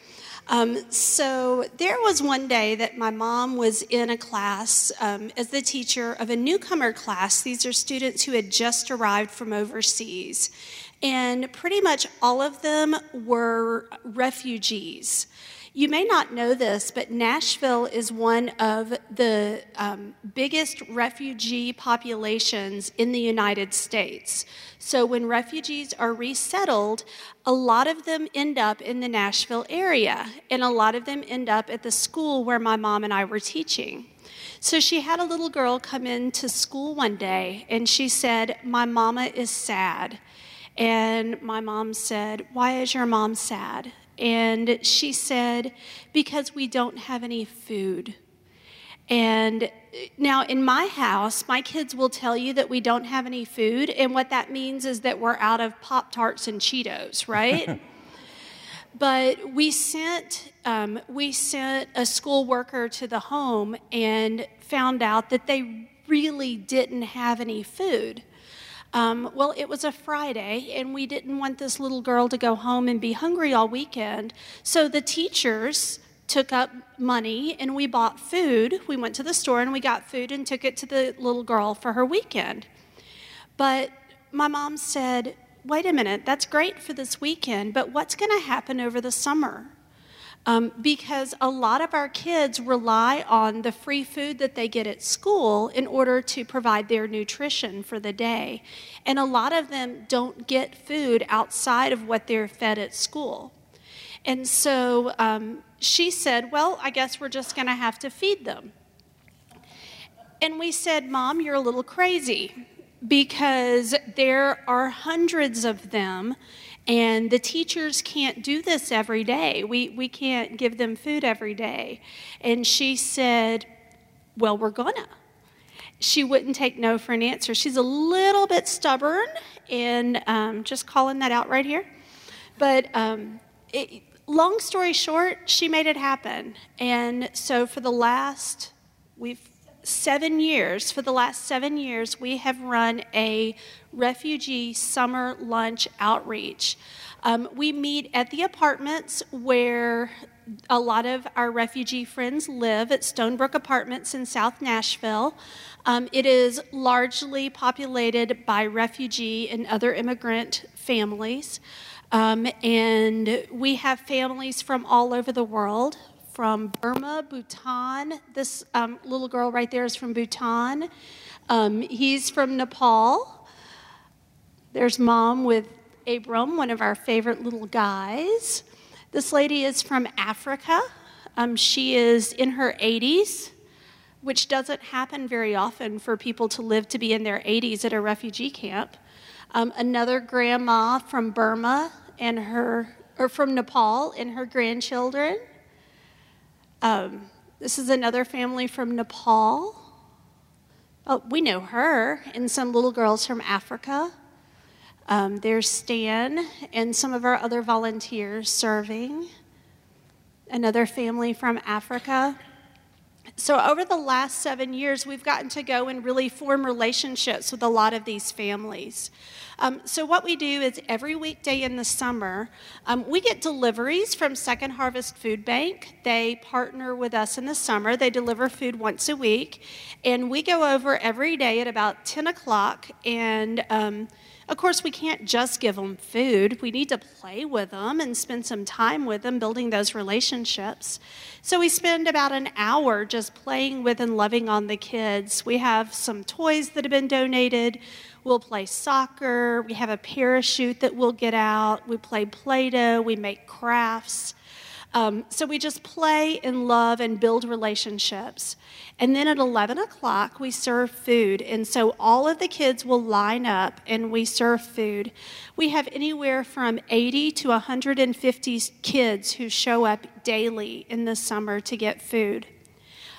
Um, so there was one day that my mom was in a class um, as the teacher of a newcomer class. These are students who had just arrived from overseas. And pretty much all of them were refugees. You may not know this, but Nashville is one of the um, biggest refugee populations in the United States. So when refugees are resettled, a lot of them end up in the Nashville area, and a lot of them end up at the school where my mom and I were teaching. So she had a little girl come into school one day, and she said, My mama is sad. And my mom said, Why is your mom sad? And she said, Because we don't have any food. And now, in my house, my kids will tell you that we don't have any food, and what that means is that we're out of Pop Tarts and Cheetos, right? but we sent um, we sent a school worker to the home and found out that they really didn't have any food. Um, well, it was a Friday, and we didn't want this little girl to go home and be hungry all weekend. So the teachers took up money and we bought food. We went to the store and we got food and took it to the little girl for her weekend. But my mom said, wait a minute, that's great for this weekend, but what's going to happen over the summer? Um, because a lot of our kids rely on the free food that they get at school in order to provide their nutrition for the day. And a lot of them don't get food outside of what they're fed at school. And so um, she said, Well, I guess we're just going to have to feed them. And we said, Mom, you're a little crazy because there are hundreds of them and the teachers can't do this every day. We, we can't give them food every day. And she said, Well, we're gonna. She wouldn't take no for an answer. She's a little bit stubborn, and um, just calling that out right here. But um, it, long story short, she made it happen. And so for the last, we've seven years, for the last seven years, we have run a refugee summer lunch outreach. Um, we meet at the apartments where a lot of our refugee friends live at Stonebrook Apartments in South Nashville. Um, it is largely populated by refugee and other immigrant families. Um, and we have families from all over the world from Burma, Bhutan. This um, little girl right there is from Bhutan. Um, he's from Nepal. There's mom with Abram, one of our favorite little guys. This lady is from Africa. Um, she is in her 80s, which doesn't happen very often for people to live to be in their 80s at a refugee camp. Um, another grandma from Burma and her, or from Nepal and her grandchildren. Um, this is another family from Nepal. Oh, we know her and some little girls from Africa. Um, there's Stan and some of our other volunteers serving. Another family from Africa. So, over the last seven years, we've gotten to go and really form relationships with a lot of these families. Um, so, what we do is every weekday in the summer, um, we get deliveries from Second Harvest Food Bank. They partner with us in the summer, they deliver food once a week. And we go over every day at about 10 o'clock and um, of course, we can't just give them food. We need to play with them and spend some time with them, building those relationships. So we spend about an hour just playing with and loving on the kids. We have some toys that have been donated. We'll play soccer. We have a parachute that we'll get out. We play Play Doh. We make crafts. Um, so we just play and love and build relationships. And then at 11 o'clock, we serve food. And so all of the kids will line up and we serve food. We have anywhere from 80 to 150 kids who show up daily in the summer to get food.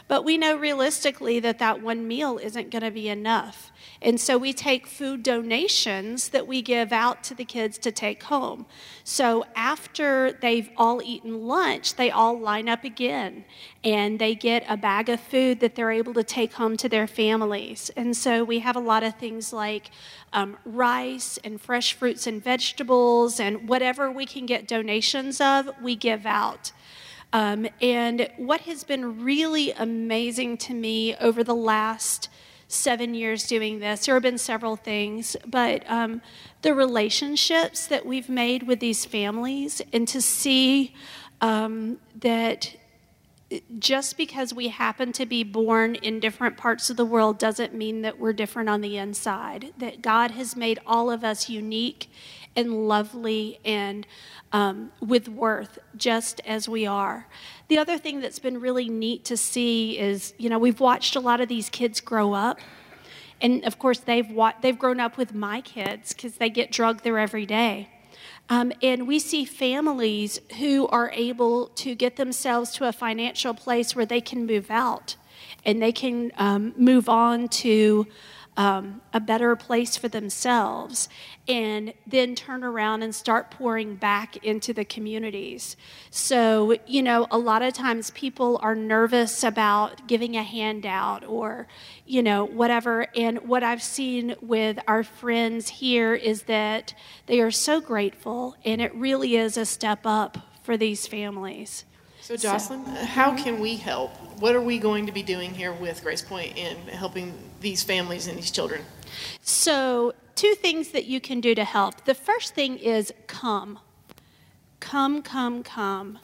But we know realistically that that one meal isn't going to be enough. And so we take food donations that we give out to the kids to take home. So after they've all eaten lunch, they all line up again and they get a bag of food that they're able to take home to their families. And so we have a lot of things like um, rice and fresh fruits and vegetables and whatever we can get donations of, we give out. Um, and what has been really amazing to me over the last seven years doing this, there have been several things, but um, the relationships that we've made with these families, and to see um, that just because we happen to be born in different parts of the world doesn't mean that we're different on the inside. That God has made all of us unique and lovely and um, with worth, just as we are. The other thing that's been really neat to see is, you know, we've watched a lot of these kids grow up. And of course, they've, wa- they've grown up with my kids because they get drugged there every day. Um, and we see families who are able to get themselves to a financial place where they can move out and they can um, move on to um, a better place for themselves and then turn around and start pouring back into the communities. So, you know, a lot of times people are nervous about giving a handout or, you know, whatever. And what I've seen with our friends here is that they are so grateful, and it really is a step up for these families. So, Jocelyn, how can we help? What are we going to be doing here with GracePointe in helping these families and these children? So, two things that you can do to help. The first thing is come. Come, come, come.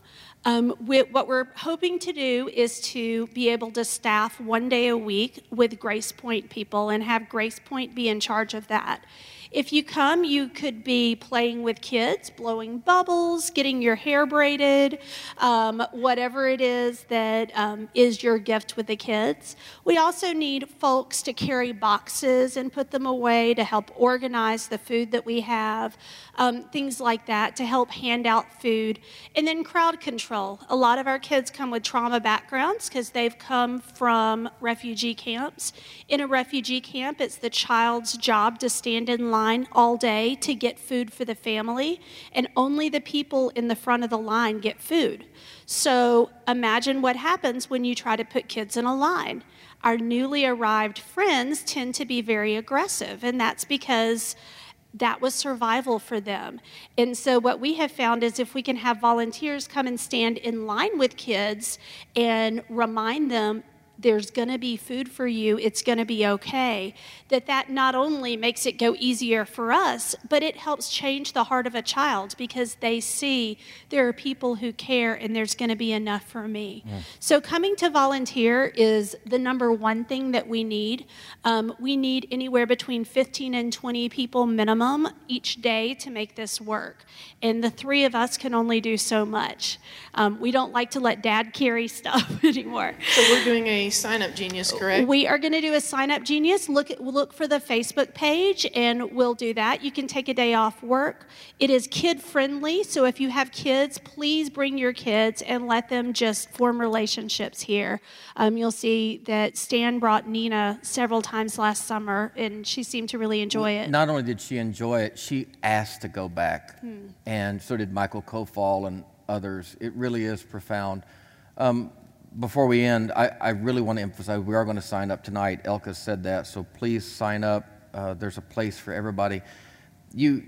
Um, we, what we're hoping to do is to be able to staff one day a week with GracePointe people and have GracePointe be in charge of that. If you come, you could be playing with kids, blowing bubbles, getting your hair braided, um, whatever it is that um, is your gift with the kids. We also need folks to carry boxes and put them away to help organize the food that we have, um, things like that to help hand out food. And then crowd control. A lot of our kids come with trauma backgrounds because they've come from refugee camps. In a refugee camp, it's the child's job to stand in line line all day to get food for the family, and only the people in the front of the line get food. So imagine what happens when you try to put kids in a line. Our newly arrived friends tend to be very aggressive, and that's because that was survival for them. And so, what we have found is if we can have volunteers come and stand in line with kids and remind them there's going to be food for you it's going to be okay that that not only makes it go easier for us but it helps change the heart of a child because they see there are people who care and there's going to be enough for me. Mm. so coming to volunteer is the number one thing that we need. Um, we need anywhere between 15 and 20 people minimum each day to make this work. And the three of us can only do so much. Um, we don't like to let dad carry stuff anymore. So we're doing a sign up genius, correct? We are going to do a sign up genius. Look look for the Facebook page and we'll do that. You can take a day off work. It is kid friendly, so if you have kids, please bring your kids and let them just form relationships here. Um, you'll see that Stan brought Nina several times last summer and she seemed to really enjoy it. Not only did she enjoy it, she asked to go back. Hmm. And so did Michael Kofall and others. It really is profound. Um, before we end, I, I really want to emphasize we are going to sign up tonight. Elka said that, so please sign up. Uh, there's a place for everybody. You,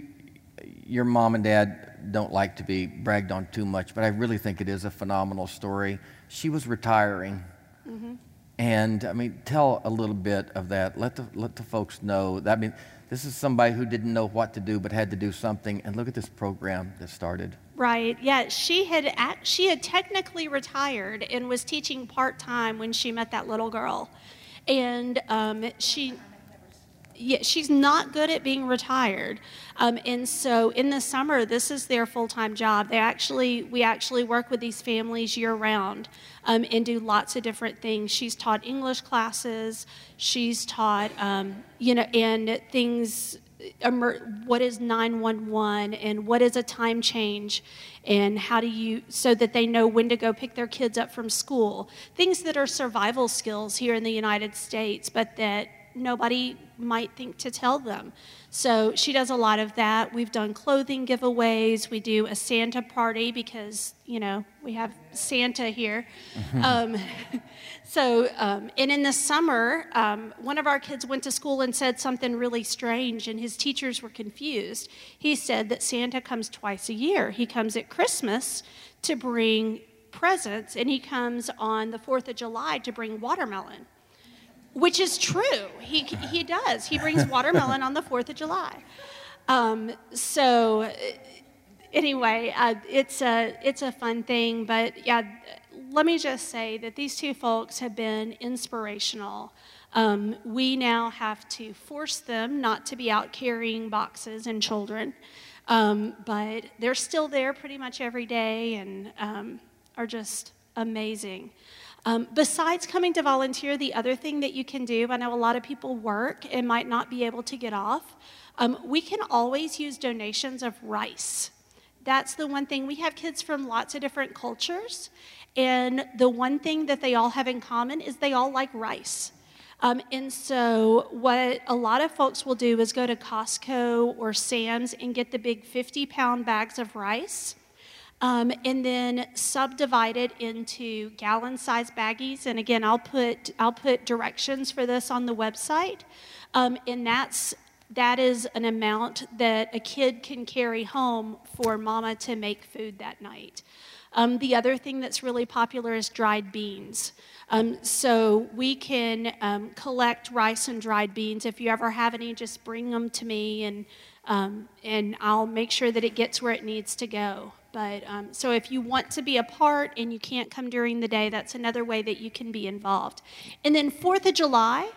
your mom and dad don't like to be bragged on too much, but I really think it is a phenomenal story. She was retiring. Mm-hmm. And I mean, tell a little bit of that. Let the, let the folks know. That, I mean, this is somebody who didn't know what to do but had to do something. And look at this program that started. Right. Yeah, she had she had technically retired and was teaching part time when she met that little girl, and um, she. Yeah, she's not good at being retired, um, and so in the summer, this is their full-time job. They actually, we actually work with these families year-round um, and do lots of different things. She's taught English classes. She's taught, um, you know, and things what is 911 and what is a time change and how do you so that they know when to go pick their kids up from school. Things that are survival skills here in the united states but that nobody might think to tell them so she does a lot of that. We've done clothing giveaways. We do a Santa party because, you know, we have Santa here. Mm-hmm. um, so, um, and in the summer, um, one of our kids went to school and said something really strange, and his teachers were confused. He said that Santa comes twice a year. He comes at Christmas to bring presents, and he comes on the 4th of July to bring watermelon which is true. He, he does. He brings watermelon on the 4th of July. Um, so, anyway, uh, it's, a, it's a fun thing. But yeah, let me just say that these two folks have been inspirational. Um, we now have to force them not to be out carrying boxes and children, um, but they're still there pretty much every day and um, are just amazing. Um, besides coming to volunteer, the other thing that you can do, I know a lot of people work and might not be able to get off, um, we can always use donations of rice. That's the one thing. We have kids from lots of different cultures, And the one thing that they all have in common is they all like rice. Um, and so, what a lot of folks will do is go to Costco or Sam's and get the big 50 pound bags of rice. Um, and then subdivide it into gallon size baggies. And again, I'll put, I'll put directions for this on the website. Um, and that's, that is an amount that a kid can carry home for mama to make food that night. Um, the other thing that's really popular is dried beans. Um, so we can um, collect rice and dried beans. If you ever have any, just bring them to me, and um, and I'll make sure that it gets where it needs to go. But um, so if you want to be a part and you can't come during the day, that's another way that you can be involved. And then Fourth of July,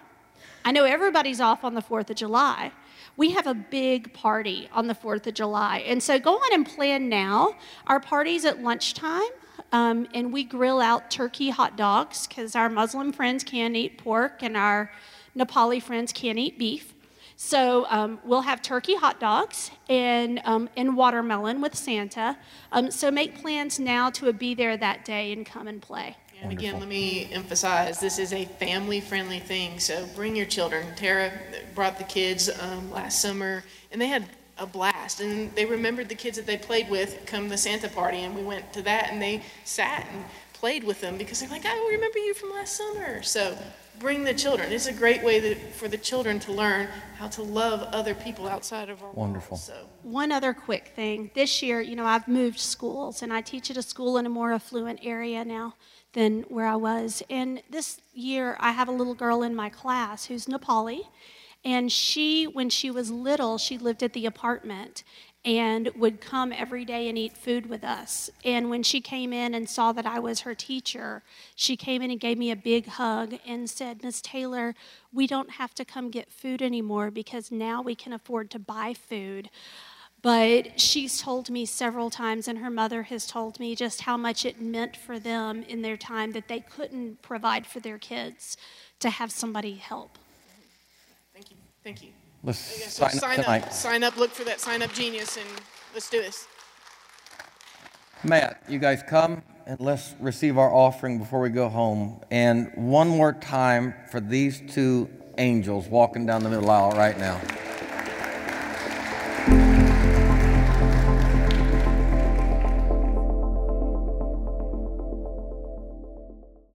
I know everybody's off on the Fourth of July. We have a big party on the 4th of July. And so go on and plan now. Our party's at lunchtime. Um, and we grill out turkey hot dogs because our Muslim friends can't eat pork and our Nepali friends can't eat beef. So um, we'll have turkey hot dogs and, um, and watermelon with Santa. Um, so make plans now to be there that day and come and play. And again, let me emphasize, this is a family-friendly thing, so bring your children. Tara brought the kids um, last summer, and they had a blast. And they remembered the kids that they played with come the Santa party, and we went to that, and they sat and played with them because they're like, I remember you from last summer. So bring the children. It's a great way that, for the children to learn how to love other people outside of our Wonderful. World, so. One other quick thing. This year, you know, I've moved schools, and I teach at a school in a more affluent area now than where I was. And this year, I have a little girl in my class who's Nepali, and she, when she was little, she lived at the apartment and would come every day and eat food with us. And when she came in and saw that I was her teacher, she came in and gave me a big hug and said, Miss Taylor, we don't have to come get food anymore because now we can afford to buy food. But she's told me several times, and her mother has told me just how much it meant for them in their time that they couldn't provide for their kids to have somebody help. Thank you. Thank you. Let's sign, sign up up. Sign up. Look for that sign up genius, and let's do this. Matt, you guys come and let's receive our offering before we go home. And one more time for these two angels walking down the middle aisle right now.